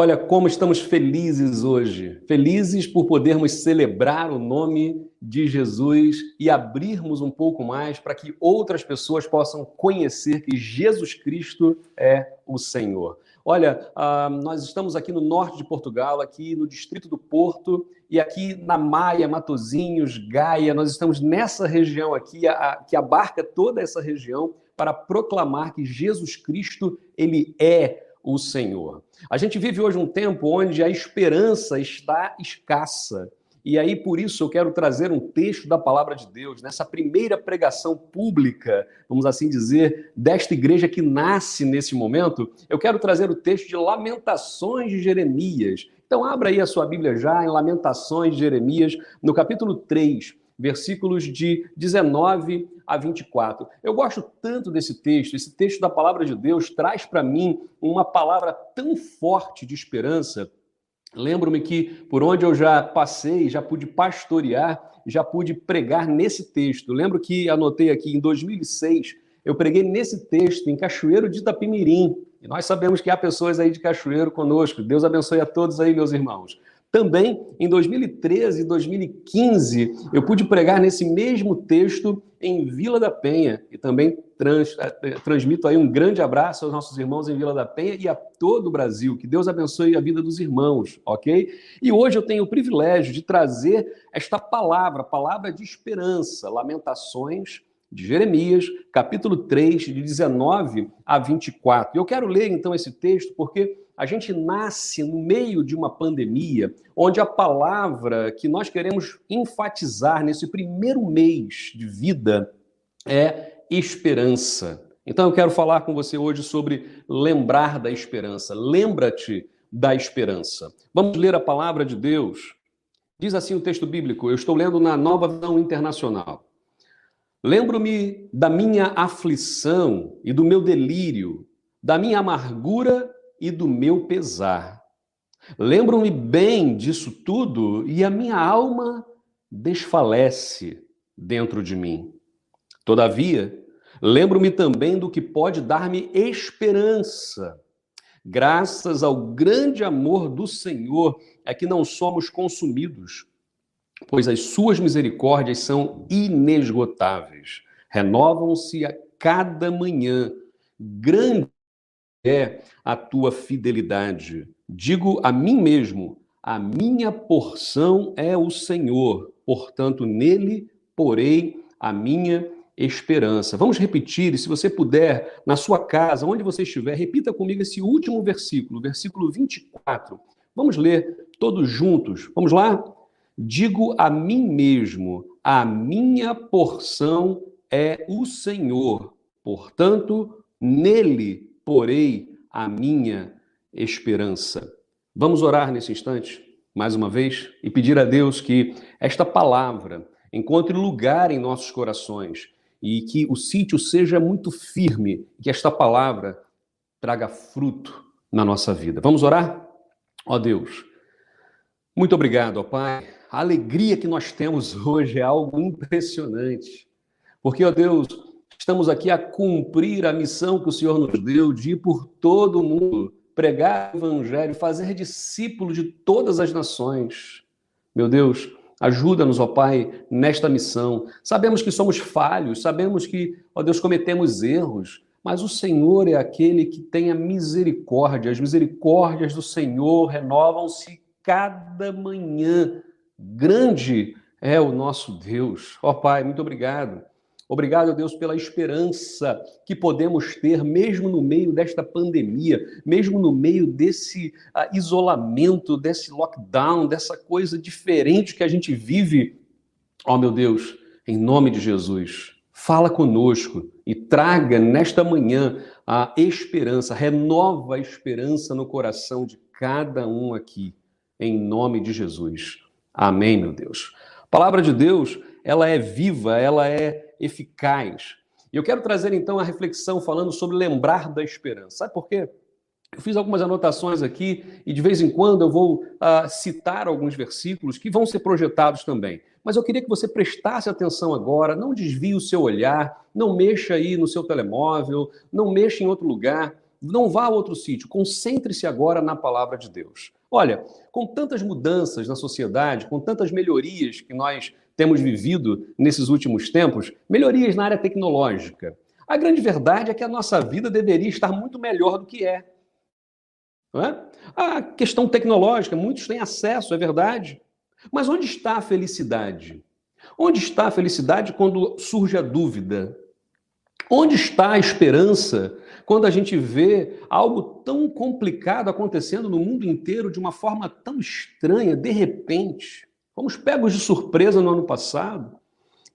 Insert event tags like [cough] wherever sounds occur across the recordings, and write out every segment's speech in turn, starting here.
Olha como estamos felizes hoje. Felizes por podermos celebrar o nome de Jesus e abrirmos um pouco mais para que outras pessoas possam conhecer que Jesus Cristo é o Senhor. Olha, uh, nós estamos aqui no norte de Portugal, aqui no distrito do Porto, e aqui na Maia, Matozinhos, Gaia, nós estamos nessa região aqui, que abarca toda essa região, para proclamar que Jesus Cristo, ele é o Senhor. A gente vive hoje um tempo onde a esperança está escassa. E aí, por isso, eu quero trazer um texto da palavra de Deus, nessa primeira pregação pública, vamos assim dizer, desta igreja que nasce nesse momento. Eu quero trazer o texto de Lamentações de Jeremias. Então, abra aí a sua Bíblia já em Lamentações de Jeremias, no capítulo 3 versículos de 19 a 24. Eu gosto tanto desse texto, esse texto da palavra de Deus traz para mim uma palavra tão forte de esperança. Lembro-me que por onde eu já passei, já pude pastorear, já pude pregar nesse texto. Lembro que anotei aqui em 2006, eu preguei nesse texto em Cachoeiro de Itapimirim. E nós sabemos que há pessoas aí de Cachoeiro conosco. Deus abençoe a todos aí, meus irmãos. Também em 2013 e 2015, eu pude pregar nesse mesmo texto em Vila da Penha e também trans, eh, eh, transmito aí um grande abraço aos nossos irmãos em Vila da Penha e a todo o Brasil. Que Deus abençoe a vida dos irmãos, ok? E hoje eu tenho o privilégio de trazer esta palavra, palavra de esperança, Lamentações de Jeremias, capítulo 3, de 19 a 24. Eu quero ler então esse texto porque a gente nasce no meio de uma pandemia, onde a palavra que nós queremos enfatizar nesse primeiro mês de vida é esperança. Então eu quero falar com você hoje sobre lembrar da esperança. Lembra-te da esperança. Vamos ler a palavra de Deus. Diz assim o texto bíblico, eu estou lendo na Nova Versão Internacional. Lembro-me da minha aflição e do meu delírio, da minha amargura e do meu pesar. Lembro-me bem disso tudo e a minha alma desfalece dentro de mim. Todavia, lembro-me também do que pode dar-me esperança. Graças ao grande amor do Senhor é que não somos consumidos, pois as suas misericórdias são inesgotáveis, renovam-se a cada manhã. Grande é a tua fidelidade. Digo a mim mesmo: a minha porção é o Senhor, portanto, nele porei a minha esperança. Vamos repetir, e se você puder, na sua casa, onde você estiver, repita comigo esse último versículo, versículo 24. Vamos ler todos juntos. Vamos lá? Digo a mim mesmo: a minha porção é o Senhor, portanto, nele porei a minha esperança. Vamos orar nesse instante, mais uma vez, e pedir a Deus que esta palavra encontre lugar em nossos corações e que o sítio seja muito firme, que esta palavra traga fruto na nossa vida. Vamos orar? Ó Deus, muito obrigado, ó Pai. A alegria que nós temos [laughs] hoje é algo impressionante. Porque, ó Deus, Estamos aqui a cumprir a missão que o Senhor nos deu de ir por todo o mundo, pregar o evangelho, fazer discípulos de todas as nações. Meu Deus, ajuda-nos, ó Pai, nesta missão. Sabemos que somos falhos, sabemos que, ó Deus, cometemos erros, mas o Senhor é aquele que tem a misericórdia. As misericórdias do Senhor renovam-se cada manhã. Grande é o nosso Deus. Ó Pai, muito obrigado. Obrigado, Deus, pela esperança que podemos ter, mesmo no meio desta pandemia, mesmo no meio desse uh, isolamento, desse lockdown, dessa coisa diferente que a gente vive. Ó, oh, meu Deus, em nome de Jesus, fala conosco e traga nesta manhã a esperança, renova a esperança no coração de cada um aqui, em nome de Jesus. Amém, meu Deus. A palavra de Deus, ela é viva, ela é eficaz. E eu quero trazer então a reflexão falando sobre lembrar da esperança. Sabe por quê? Eu fiz algumas anotações aqui e de vez em quando eu vou uh, citar alguns versículos que vão ser projetados também. Mas eu queria que você prestasse atenção agora, não desvie o seu olhar, não mexa aí no seu telemóvel, não mexa em outro lugar. não vá a outro sítio, concentre-se agora na palavra de Deus. Olha, com tantas mudanças na sociedade, com tantas melhorias que nós temos vivido nesses últimos tempos, melhorias na área tecnológica, a grande verdade é que a nossa vida deveria estar muito melhor do que é. é? A questão tecnológica, muitos têm acesso, é verdade. Mas onde está a felicidade? Onde está a felicidade quando surge a dúvida? Onde está a esperança quando a gente vê algo tão complicado acontecendo no mundo inteiro de uma forma tão estranha, de repente? Fomos pegos de surpresa no ano passado.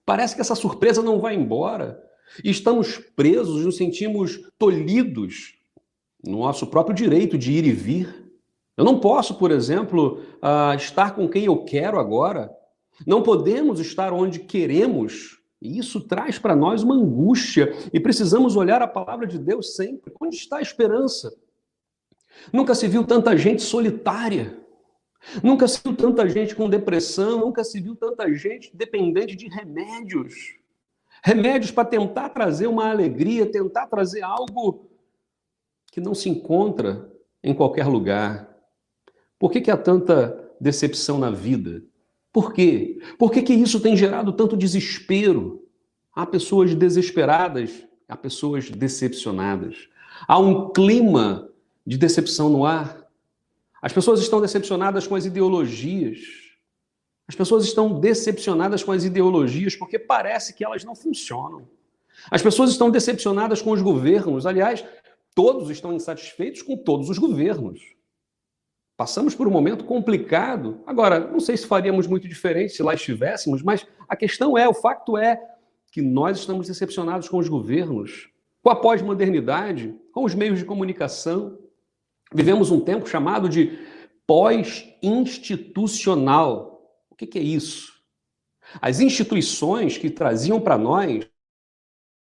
Parece que essa surpresa não vai embora. E estamos presos, nos sentimos tolhidos no nosso próprio direito de ir e vir. Eu não posso, por exemplo, uh, estar com quem eu quero agora. Não podemos estar onde queremos. E isso traz para nós uma angústia. E precisamos olhar a palavra de Deus sempre. Onde está a esperança? Nunca se viu tanta gente solitária. Nunca se viu tanta gente com depressão. Nunca se viu tanta gente dependente de remédios. Remédios para tentar trazer uma alegria, tentar trazer algo que não se encontra em qualquer lugar. Por que, que há tanta decepção na vida? Por quê? Por que, que isso tem gerado tanto desespero? Há pessoas desesperadas, há pessoas decepcionadas. Há um clima de decepção no ar. As pessoas estão decepcionadas com as ideologias. As pessoas estão decepcionadas com as ideologias porque parece que elas não funcionam. As pessoas estão decepcionadas com os governos. Aliás, todos estão insatisfeitos com todos os governos. Passamos por um momento complicado. Agora, não sei se faríamos muito diferente se lá estivéssemos, mas a questão é, o facto é que nós estamos decepcionados com os governos, com a pós-modernidade, com os meios de comunicação. Vivemos um tempo chamado de pós-institucional. O que, é isso? As instituições que traziam para nós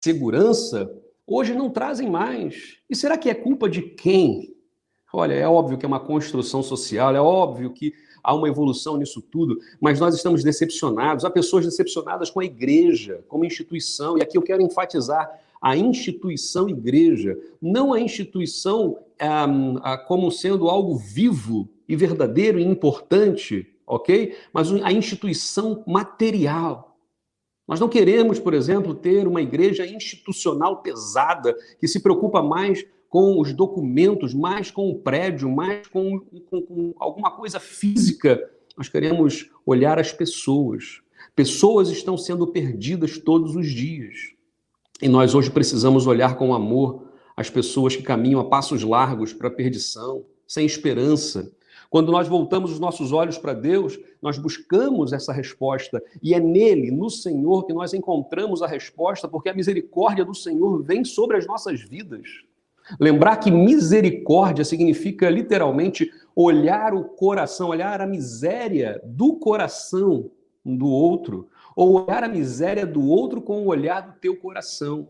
segurança, hoje não trazem mais. E será que é culpa de quem? Olha, é óbvio que é uma construção social, é óbvio que há uma evolução nisso tudo, mas nós estamos decepcionados. Há pessoas decepcionadas com a igreja, como instituição, e aqui eu quero enfatizar a instituição igreja, não a instituição um, ah, como sendo algo vivo e verdadeiro e importante, ok? Mas a instituição material. Nós não queremos, por exemplo, ter uma igreja institucional pesada que se preocupa mais com os documentos, mais com o prédio, mais com, com, com alguma coisa física. Nós queremos olhar as pessoas. Pessoas estão sendo perdidas todos os dias. E nós hoje precisamos olhar com amor as pessoas que caminham a passos largos para a perdição, sem esperança. Quando nós voltamos os nossos olhos para Deus, nós buscamos essa resposta. E é nele, no Senhor, que nós encontramos a resposta, porque a misericórdia do Senhor vem sobre as nossas vidas. Lembrar que misericórdia significa literalmente olhar o coração, olhar a miséria do coração do outro, ou olhar a miséria do outro com o olhar do teu coração.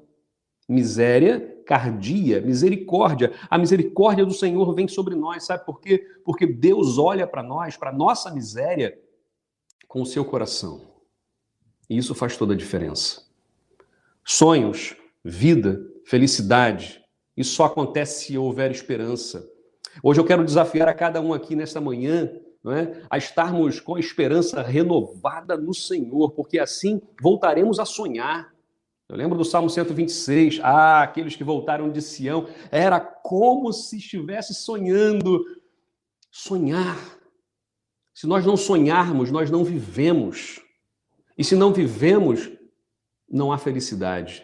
Miséria, cardia, misericórdia. A misericórdia do Senhor vem sobre nós, sabe por quê? Porque Deus olha para nós, para nossa miséria, com o seu coração. E isso faz toda a diferença. Sonhos, vida, felicidade, isso só acontece se houver esperança. Hoje eu quero desafiar a cada um aqui nesta manhã é? a estarmos com a esperança renovada no Senhor, porque assim voltaremos a sonhar. Eu lembro do Salmo 126. Ah, aqueles que voltaram de Sião, era como se estivesse sonhando. Sonhar. Se nós não sonharmos, nós não vivemos. E se não vivemos, não há felicidade.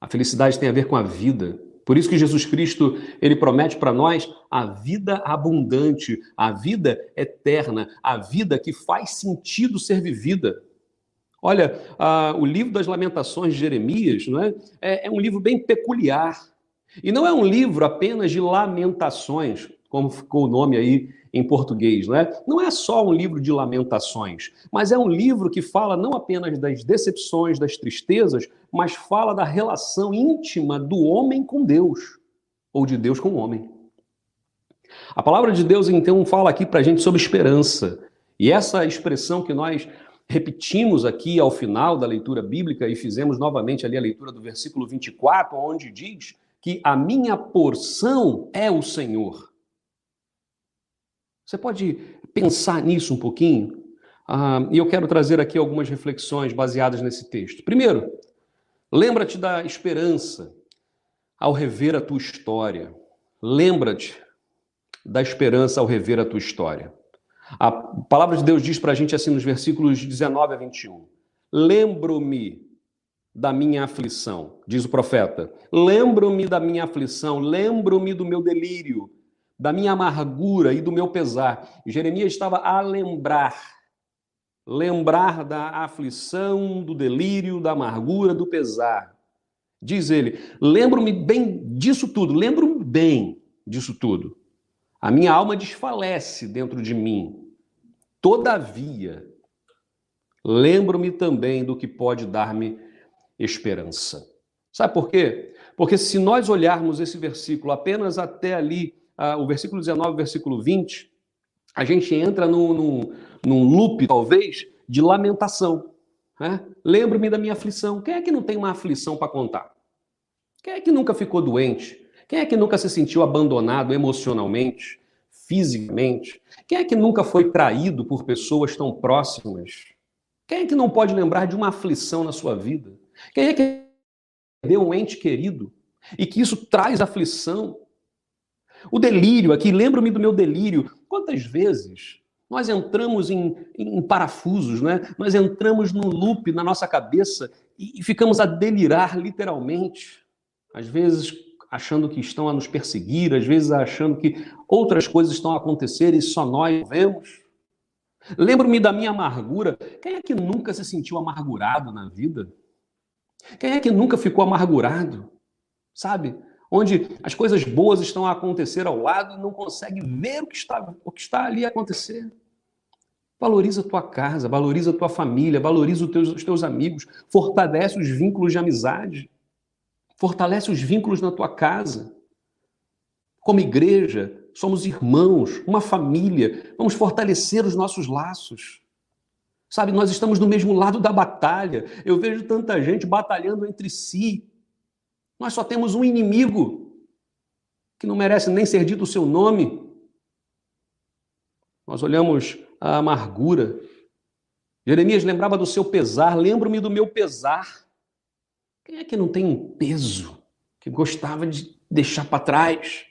A felicidade tem a ver com a vida. Por isso que Jesus Cristo, ele promete para nós a vida abundante, a vida eterna, a vida que faz sentido ser vivida. Olha, o livro das Lamentações de Jeremias não é? é? É, um livro bem peculiar. E não é um livro apenas de lamentações, como ficou o nome aí em português, não é? Não é só um livro de lamentações, mas é um livro que fala não apenas das decepções, das tristezas, mas fala da relação íntima do homem com Deus, ou de Deus com o homem. A palavra de Deus, então, fala aqui para a gente sobre esperança. E essa expressão que nós repetimos aqui ao final da leitura bíblica e fizemos novamente ali a leitura do versículo 24, onde diz que a minha porção é o Senhor. Você pode pensar nisso um pouquinho? Ah, e eu quero trazer aqui algumas reflexões baseadas nesse texto. Primeiro, lembra-te da esperança ao rever a tua história. Lembra-te da esperança ao rever a tua história. A palavra de Deus diz para a gente assim nos versículos 19 a 21. Lembro-me da minha aflição, diz o profeta. Lembro-me da minha aflição, lembro-me do meu delírio, da minha amargura e do meu pesar. Jeremias estava a lembrar, lembrar da aflição, do delírio, da amargura, do pesar. Diz ele: lembro-me bem disso tudo, lembro-me bem disso tudo. A minha alma desfalece dentro de mim. Todavia, lembro-me também do que pode dar-me esperança. Sabe por quê? Porque se nós olharmos esse versículo apenas até ali, uh, o versículo 19, o versículo 20, a gente entra num, num, num loop, talvez, de lamentação. Né? Lembro-me da minha aflição. Quem é que não tem uma aflição para contar? Quem é que nunca ficou doente? Quem é que nunca se sentiu abandonado emocionalmente, fisicamente? Quem é que nunca foi traído por pessoas tão próximas? Quem é que não pode lembrar de uma aflição na sua vida? Quem é que perdeu um ente querido e que isso traz aflição? O delírio aqui, lembro-me do meu delírio. Quantas vezes nós entramos em, em, parafusos, né? nós entramos num loop na nossa cabeça e, e ficamos a delirar literalmente. Às vezes achando que estão a nos perseguir, às vezes achando que outras coisas estão a acontecer e só nós vemos. Lembro-me da minha amargura. Quem é que nunca se sentiu amargurado na vida? Quem é que nunca ficou amargurado? Sabe? Onde as coisas boas estão a acontecer ao lado e não consegue ver o que está, o que está ali a acontecer. Valoriza a tua casa, valoriza a tua família, valoriza os teus, os teus amigos, fortalece os vínculos de amizade, fortalece os vínculos na tua casa. Como igreja, somos irmãos, uma família, vamos fortalecer os nossos laços. Sabe, nós estamos no mesmo lado da batalha. Eu vejo tanta gente batalhando entre si. Nós só temos um inimigo que não merece nem ser dito o seu nome. Nós olhamos a amargura. Jeremias lembrava do seu pesar, lembro-me do meu pesar. Quem é que não tem um peso que gostava de deixar para trás?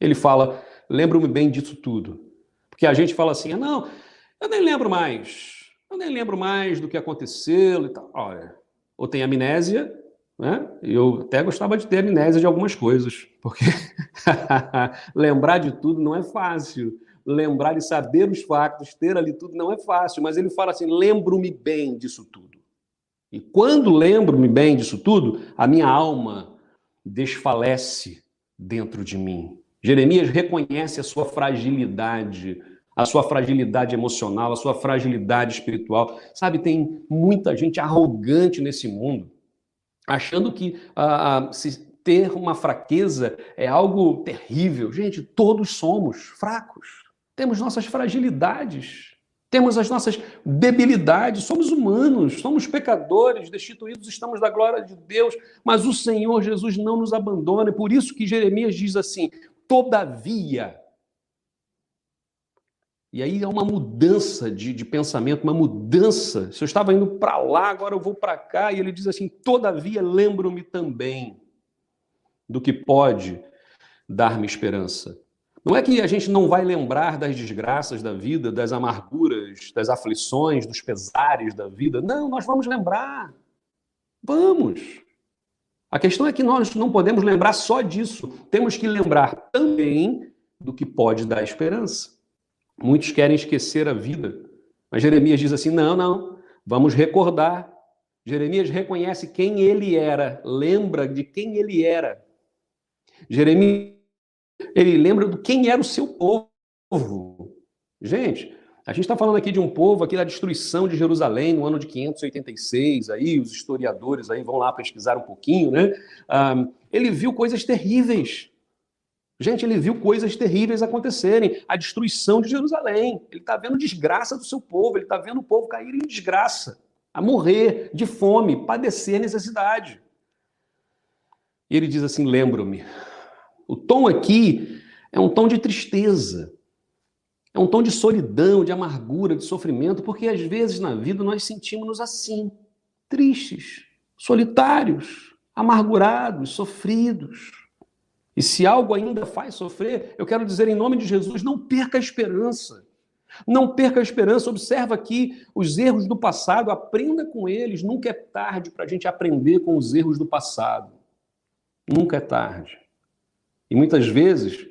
Ele fala: lembro-me bem disso tudo. Porque a gente fala assim: ah, não, eu nem lembro mais. Eu nem lembro mais do que aconteceu e tal. Olha, ou tem amnésia, né? Eu até gostava de ter amnésia de algumas coisas, porque [laughs] lembrar de tudo não é fácil. Lembrar e saber os fatos, ter ali tudo não é fácil, mas ele fala assim: lembro-me bem disso tudo. E quando lembro-me bem disso tudo, a minha alma desfalece dentro de mim. Jeremias reconhece a sua fragilidade, a sua fragilidade emocional, a sua fragilidade espiritual. Sabe, tem muita gente arrogante nesse mundo, achando que ah, ah, se ter uma fraqueza é algo terrível. Gente, todos somos fracos. Temos nossas fragilidades, temos as nossas debilidades, somos humanos, somos pecadores, destituídos estamos da glória de Deus, mas o Senhor Jesus não nos abandona. É por isso que Jeremias diz assim: todavia, e aí é uma mudança de, de pensamento, uma mudança. Se eu estava indo para lá, agora eu vou para cá. E ele diz assim: Todavia, lembro-me também do que pode dar-me esperança. Não é que a gente não vai lembrar das desgraças da vida, das amarguras, das aflições, dos pesares da vida. Não, nós vamos lembrar. Vamos. A questão é que nós não podemos lembrar só disso. Temos que lembrar também do que pode dar esperança. Muitos querem esquecer a vida, mas Jeremias diz assim: não, não, vamos recordar. Jeremias reconhece quem ele era, lembra de quem ele era. Jeremias, ele lembra do quem era o seu povo. Gente, a gente está falando aqui de um povo aqui da destruição de Jerusalém no ano de 586, aí os historiadores aí vão lá pesquisar um pouquinho, né? Um, ele viu coisas terríveis. Gente, ele viu coisas terríveis acontecerem, a destruição de Jerusalém. Ele está vendo desgraça do seu povo, ele está vendo o povo cair em desgraça, a morrer de fome, padecer necessidade. E ele diz assim: lembro-me. O tom aqui é um tom de tristeza, é um tom de solidão, de amargura, de sofrimento, porque às vezes na vida nós sentimos-nos assim, tristes, solitários, amargurados, sofridos. E se algo ainda faz sofrer, eu quero dizer em nome de Jesus, não perca a esperança. Não perca a esperança. Observa aqui os erros do passado, aprenda com eles. Nunca é tarde para a gente aprender com os erros do passado. Nunca é tarde. E muitas vezes,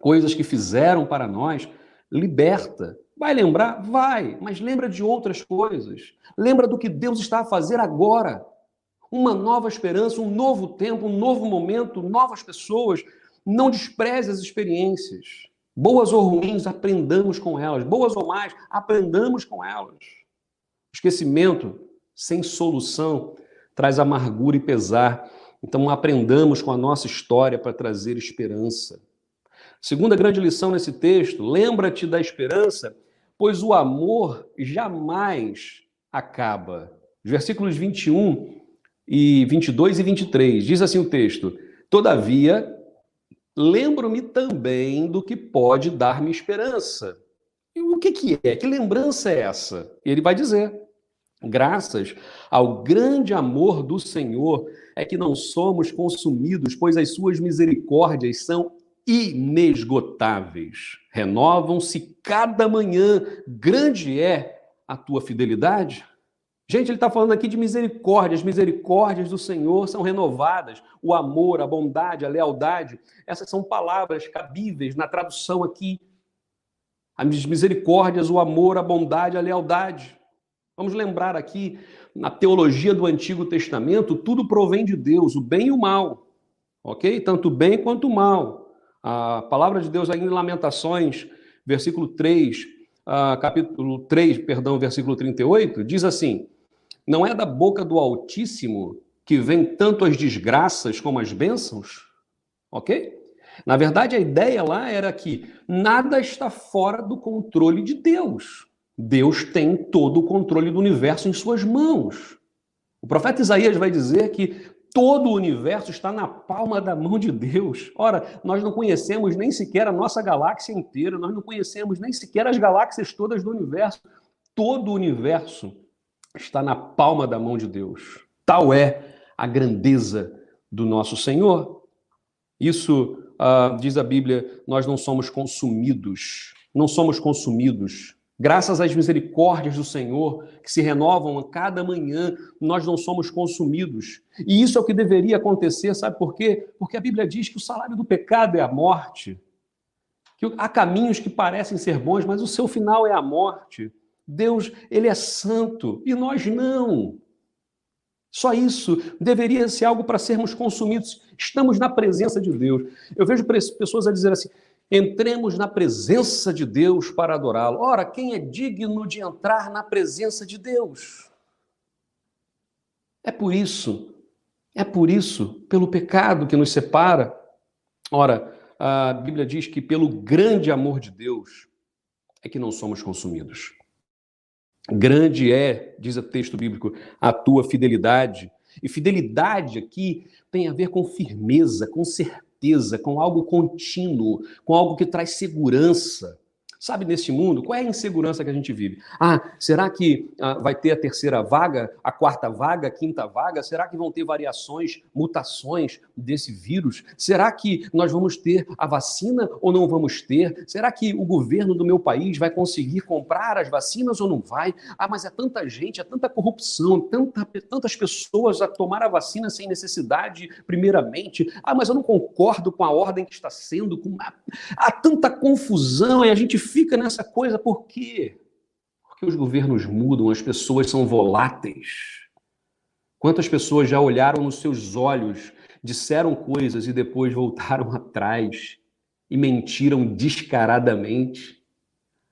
coisas que fizeram para nós, liberta. Vai lembrar? Vai, mas lembra de outras coisas. Lembra do que Deus está a fazer agora uma nova esperança, um novo tempo, um novo momento, novas pessoas. Não despreze as experiências. Boas ou ruins, aprendamos com elas. Boas ou mais, aprendamos com elas. Esquecimento sem solução traz amargura e pesar. Então, aprendamos com a nossa história para trazer esperança. Segunda grande lição nesse texto: lembra-te da esperança, pois o amor jamais acaba. versículos 21 e 22 e 23. Diz assim o texto: Todavia, lembro-me também do que pode dar-me esperança. E o que, que é? Que lembrança é essa? Ele vai dizer: Graças ao grande amor do Senhor é que não somos consumidos, pois as suas misericórdias são inesgotáveis. Renovam-se cada manhã. Grande é a tua fidelidade. Gente, ele está falando aqui de misericórdia. As misericórdias do Senhor são renovadas. O amor, a bondade, a lealdade. Essas são palavras cabíveis na tradução aqui. As misericórdias, o amor, a bondade, a lealdade. Vamos lembrar aqui, na teologia do Antigo Testamento, tudo provém de Deus, o bem e o mal. Ok? Tanto o bem quanto o mal. A palavra de Deus aí em Lamentações, versículo 3, uh, ah, capítulo 3, perdão, versículo 38, diz assim: não é da boca do Altíssimo que vem tanto as desgraças como as bênçãos? Ok? Na verdade, a ideia lá era que nada está fora do controle de Deus. Deus tem todo o controle do universo em suas mãos. O profeta Isaías vai dizer que todo o universo está na palma da mão de Deus. Ora, nós não conhecemos nem sequer a nossa galáxia inteira, nós não conhecemos nem sequer as galáxias todas do universo. Todo o universo está na palma da mão de Deus. Tal é a grandeza do nosso Senhor. Isso, uh, diz a Bíblia, nós não somos consumidos, não somos consumidos. Graças às misericórdias do Senhor, que se renovam a cada manhã, nós não somos consumidos. E isso é o que deveria acontecer, sabe por quê? Porque a Bíblia diz que o salário do pecado é a morte. Que há caminhos que parecem ser bons, mas o seu final é a morte. Deus, ele é santo e nós não. Só isso deveria ser algo para sermos consumidos. Estamos na presença de Deus. Eu vejo pessoas a dizer assim: entremos na presença de Deus para adorá-lo. Ora, quem é digno de entrar na presença de Deus? É por isso, é por isso, pelo pecado que nos separa. Ora, a Bíblia diz que pelo grande amor de Deus é que não somos consumidos. Grande é, diz o texto bíblico, a tua fidelidade. E fidelidade aqui tem a ver com firmeza, com certeza, com algo contínuo, com algo que traz segurança. Sabe, neste mundo, qual é a insegurança que a gente vive? Ah, será que ah, vai ter a terceira vaga, a quarta vaga, a quinta vaga? Será que vão ter variações, mutações desse vírus? Será que nós vamos ter a vacina ou não vamos ter? Será que o governo do meu país vai conseguir comprar as vacinas ou não vai? Ah, mas é tanta gente, é tanta corrupção, tanta, tantas pessoas a tomar a vacina sem necessidade, primeiramente. Ah, mas eu não concordo com a ordem que está sendo. Com... Há tanta confusão e a gente fica nessa coisa por quê? Porque os governos mudam, as pessoas são voláteis. Quantas pessoas já olharam nos seus olhos, disseram coisas e depois voltaram [laughs] atrás e mentiram descaradamente?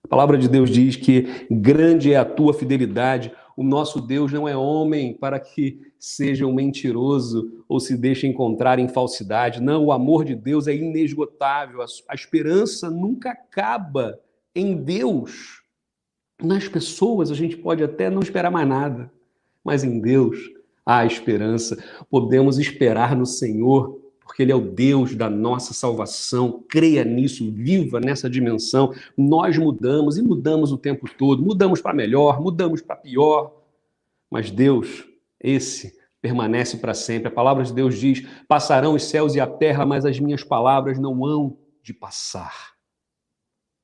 A palavra de Deus diz que grande é a tua fidelidade. O nosso Deus não é homem para que seja um mentiroso ou se deixe encontrar em falsidade. Não, o amor de Deus é inesgotável. A esperança nunca acaba em Deus, nas pessoas, a gente pode até não esperar mais nada, mas em Deus há esperança. Podemos esperar no Senhor, porque Ele é o Deus da nossa salvação. Creia nisso, viva nessa dimensão. Nós mudamos e mudamos o tempo todo. Mudamos para melhor, mudamos para pior. Mas Deus, esse permanece para sempre. A palavra de Deus diz: passarão os céus e a terra, mas as minhas palavras não hão de passar.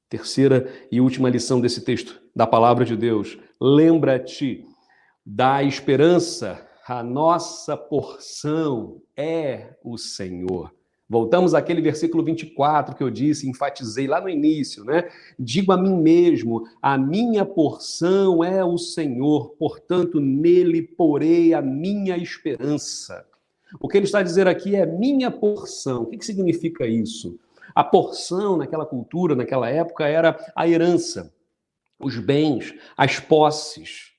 Terceira e última lição desse texto da palavra de Deus. Lembra-te da esperança a nossa porção é o Senhor. Voltamos àquele versículo 24 que eu disse, enfatizei lá no início, né? Digo a mim mesmo: a minha porção é o Senhor, portanto, nele porei a minha esperança. O que ele está a dizer aqui é minha porção. O que, que significa isso? A porção naquela cultura, naquela época, era a herança, os bens, as posses.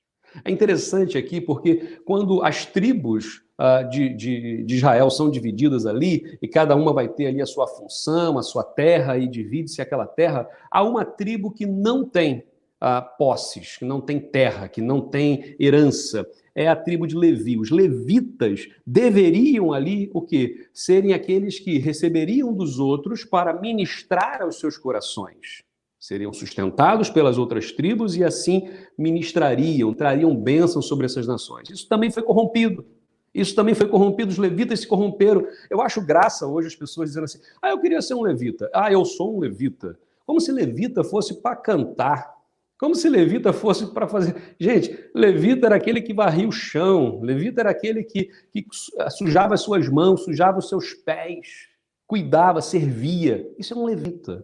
É interessante aqui porque quando as tribos uh, de, de, de, Israel são divididas ali, e cada uma vai ter ali a sua função, a sua terra, e divide-se aquela terra, há uma tribo que não tem uh, posses, que não tem terra, que não tem herança. É a tribo de Levi. Os levitas deveriam ali o quê? Serem aqueles que receberiam dos outros para ministrar aos seus corações seriam sustentados pelas outras tribos e assim ministrariam, trariam bênçãos sobre essas nações. Isso também foi corrompido. Isso também foi corrompido, os levitas se corromperam. Eu acho graça hoje as pessoas dizendo assim: ah, eu queria ser um levita. Ah, eu sou um levita. Como se levita fosse para cantar. Como se levita fosse para fazer. Gente, levita era aquele que varria o chão, levita era aquele que, que sujava as suas mãos, sujava os seus pés, cuidava, servia. Isso é um levita.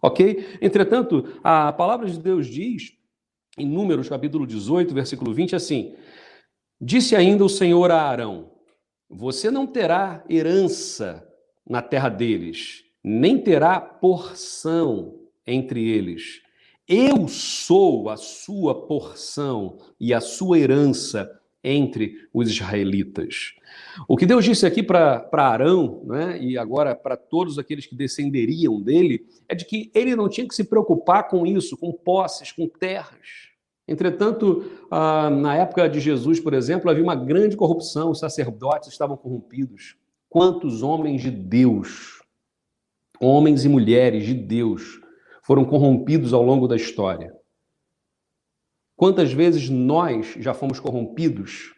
Ok? Entretanto, a palavra de Deus diz, em Números capítulo 18, versículo 20, assim: Disse ainda o Senhor a Arão: Você não terá herança na terra deles, nem terá porção entre eles. Eu sou a sua porção e a sua herança entre os israelitas. O que Deus disse aqui para Arão, né, e agora para todos aqueles que descenderiam dele, é de que ele não tinha que se preocupar com isso, com posses, com terras. Entretanto, ah, na época de Jesus, por exemplo, havia uma grande corrupção, os sacerdotes estavam corrompidos. Quantos homens de Deus, homens e mulheres de Deus, foram corrompidos ao longo da história? Quantas vezes nós já fomos corrompidos?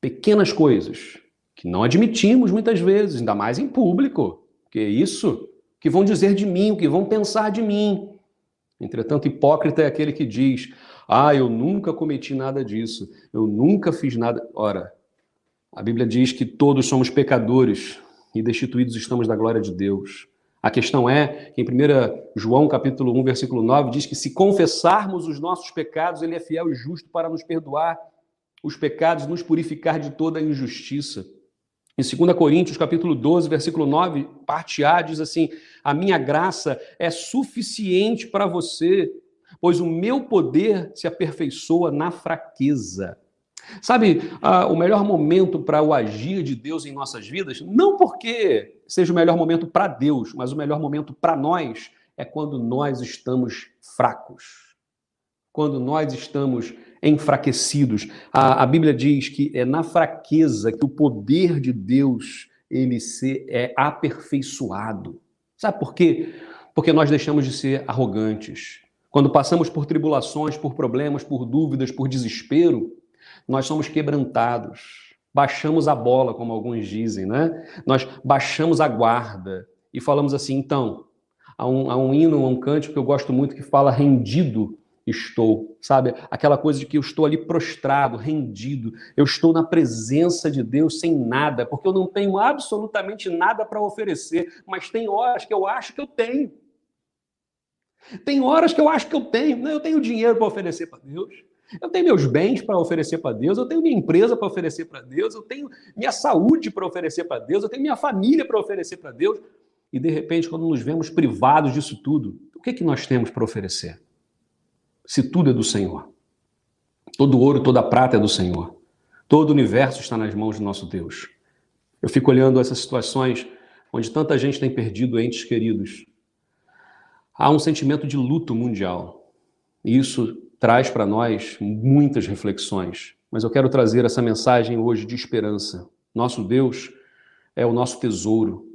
Pequenas coisas que não admitimos muitas vezes, ainda mais em público. Que isso? Que vão dizer de mim, o que vão pensar de mim. Entretanto, hipócrita é aquele que diz: Ah, eu nunca cometi nada disso, eu nunca fiz nada. Ora, a Bíblia diz que todos somos pecadores e destituídos estamos da glória de Deus. A questão é que em 1 João capítulo 1, versículo 9, diz que se confessarmos os nossos pecados, ele é fiel e justo para nos perdoar os pecados, nos purificar de toda a injustiça. Em 2 Coríntios, capítulo 12, versículo 9, parte A, diz assim: A minha graça é suficiente para você, pois o meu poder se aperfeiçoa na fraqueza. Sabe, ah, o melhor momento para o agir de Deus em nossas vidas, não porque seja o melhor momento para Deus, mas o melhor momento para nós é quando nós estamos fracos. Quando nós estamos enfraquecidos. A, a Bíblia diz que é na fraqueza que o poder de Deus ele se é aperfeiçoado. Sabe por quê? Porque nós deixamos de ser arrogantes. Quando passamos por tribulações, por problemas, por dúvidas, por desespero, nós somos quebrantados, baixamos a bola, como alguns dizem, né? Nós baixamos a guarda e falamos assim, então, há um, há um hino, um cântico que eu gosto muito que fala rendido estou, sabe? Aquela coisa de que eu estou ali prostrado, rendido, eu estou na presença de Deus sem nada, porque eu não tenho absolutamente nada para oferecer, mas tem horas que eu acho que eu tenho. Tem horas que eu acho que eu tenho, eu tenho dinheiro para oferecer para Deus. Eu tenho meus bens para oferecer para Deus, eu tenho minha empresa para oferecer para Deus, eu tenho minha saúde para oferecer para Deus, eu tenho minha família para oferecer para Deus. E de repente, quando nos vemos privados disso tudo, o que, que nós temos para oferecer? Se tudo é do Senhor. Todo ouro, toda prata é do Senhor. Todo o universo está nas mãos do nosso Deus. Eu fico olhando essas situações onde tanta gente tem perdido entes queridos. Há um sentimento de luto mundial. E isso traz para nós muitas reflexões. mas eu quero trazer essa mensagem hoje de esperança. Nosso Deus é o nosso tesouro,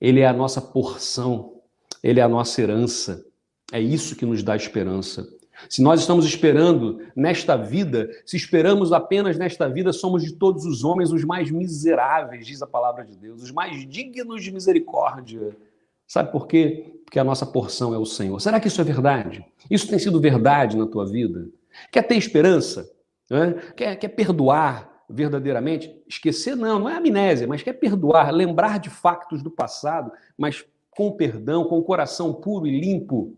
ele é a nossa porção, ele é a nossa herança. É isso que nos dá esperança. Se nós estamos esperando nesta vida, se esperamos apenas nesta vida, somos de todos os homens os mais miseráveis, diz a palavra de Deus, os mais dignos de misericórdia. Sabe por quê? Porque a nossa porção é o Senhor. Será que isso é verdade? Isso tem sido verdade na tua vida? Quer ter esperança? Né? Quer, quer perdoar verdadeiramente? Esquecer não, não é amnésia, mas quer perdoar, lembrar de factos do passado, mas com perdão, com o coração puro e limpo.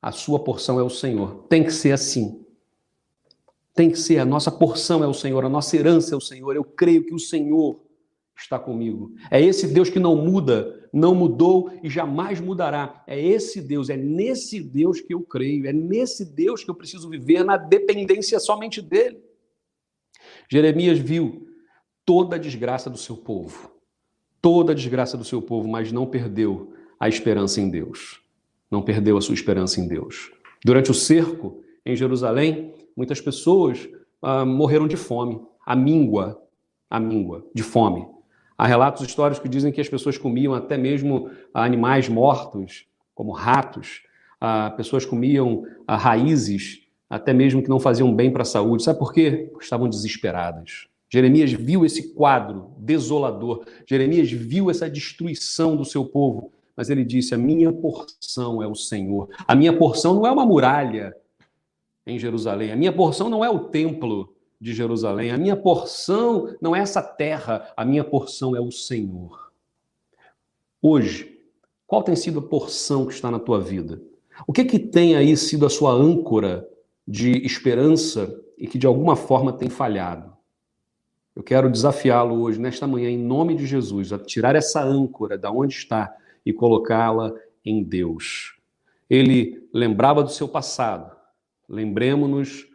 A sua porção é o Senhor. Tem que ser assim. Tem que ser. A nossa porção é o Senhor, a nossa herança é o Senhor. Eu creio que o Senhor está comigo. É esse Deus que não muda, não mudou e jamais mudará. É esse Deus, é nesse Deus que eu creio, é nesse Deus que eu preciso viver na dependência somente dele. Jeremias viu toda a desgraça do seu povo, toda a desgraça do seu povo, mas não perdeu a esperança em Deus. Não perdeu a sua esperança em Deus. Durante o cerco em Jerusalém, muitas pessoas ah, morreram de fome, a míngua, a míngua, de fome. Há relatos históricos que dizem que as pessoas comiam até mesmo animais mortos, como ratos. Ah, pessoas comiam ah, raízes, até mesmo que não faziam bem para a saúde. Sabe por quê? Porque estavam desesperadas. Jeremias viu esse quadro desolador. Jeremias viu essa destruição do seu povo. Mas ele disse: A minha porção é o Senhor. A minha porção não é uma muralha em Jerusalém. A minha porção não é o templo de Jerusalém. A minha porção não é essa terra, a minha porção é o Senhor. Hoje, qual tem sido a porção que está na tua vida? O que que tem aí sido a sua âncora de esperança e que de alguma forma tem falhado? Eu quero desafiá-lo hoje, nesta manhã, em nome de Jesus, a tirar essa âncora da onde está e colocá-la em Deus. Ele lembrava do seu passado. Lembremos-nos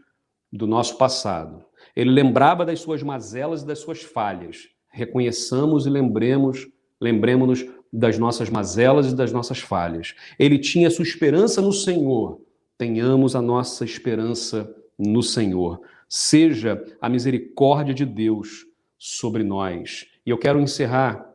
do nosso passado. Ele lembrava das suas mazelas e das suas falhas. Reconheçamos e lembremos, lembremos-nos das nossas mazelas e das nossas falhas. Ele tinha sua esperança no Senhor. Tenhamos a nossa esperança no Senhor. Seja a misericórdia de Deus sobre nós. E eu quero encerrar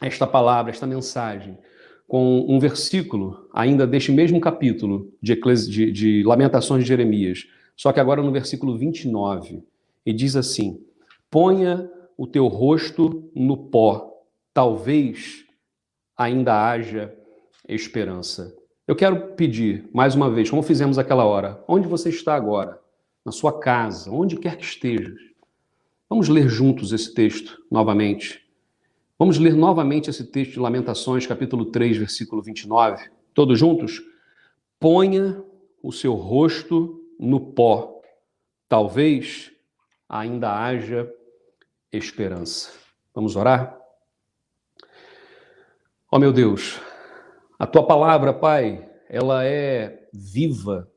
esta palavra, esta mensagem, com um versículo, ainda deste mesmo capítulo de, de, de Lamentações de Jeremias, só que agora no versículo 29 e diz assim: Ponha o teu rosto no pó, talvez ainda haja esperança. Eu quero pedir, mais uma vez, como fizemos aquela hora, onde você está agora? Na sua casa, onde quer que estejas. Vamos ler juntos esse texto novamente. Vamos ler novamente esse texto de Lamentações, capítulo 3, versículo 29. Todos juntos? Ponha o seu rosto no pó. Talvez ainda haja esperança. Vamos orar? Ó oh, meu Deus, a tua palavra, Pai, ela é viva.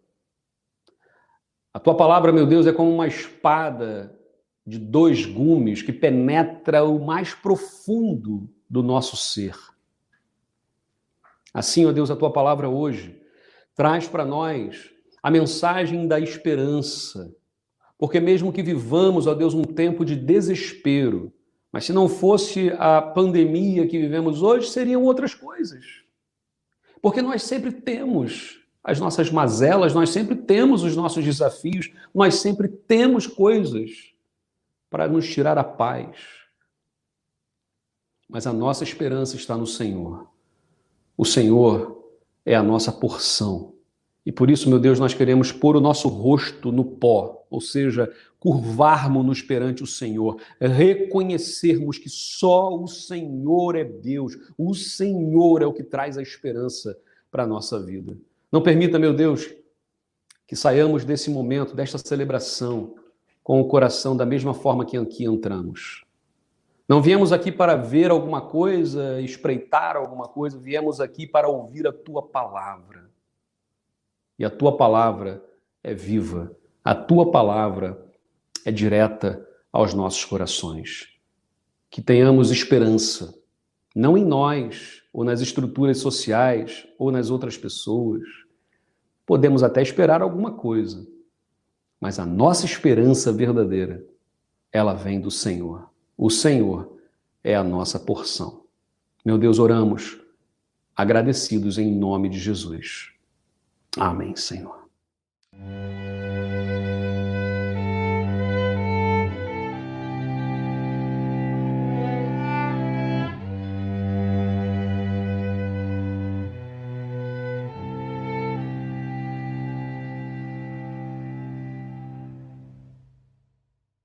A tua palavra, meu Deus, é como uma espada de dois gumes que penetra o mais profundo do nosso ser. Assim, ó Deus, a tua palavra hoje traz para nós a mensagem da esperança, porque mesmo que vivamos, ó Deus, um tempo de desespero, mas se não fosse a pandemia que vivemos hoje, seriam outras coisas. Porque nós sempre temos as nossas mazelas, nós sempre temos os nossos desafios, nós sempre temos coisas para nos tirar a paz. Mas a nossa esperança está no Senhor. O Senhor é a nossa porção. E por isso, meu Deus, nós queremos pôr o nosso rosto no pó, ou seja, curvarmos-nos perante o Senhor, reconhecermos que só o Senhor é Deus, o Senhor é o que traz a esperança para a nossa vida. Não permita, meu Deus, que saiamos desse momento, desta celebração, com o coração da mesma forma que aqui entramos. Não viemos aqui para ver alguma coisa, espreitar alguma coisa, viemos aqui para ouvir a tua palavra e a tua palavra é viva, a tua palavra é direta aos nossos corações. Que tenhamos esperança, não em nós, ou nas estruturas sociais, ou nas outras pessoas. Podemos até esperar alguma coisa, mas a nossa esperança verdadeira ela vem do Senhor. O Senhor é a nossa porção. Meu Deus, oramos agradecidos em nome de Jesus. Amém, Senhor.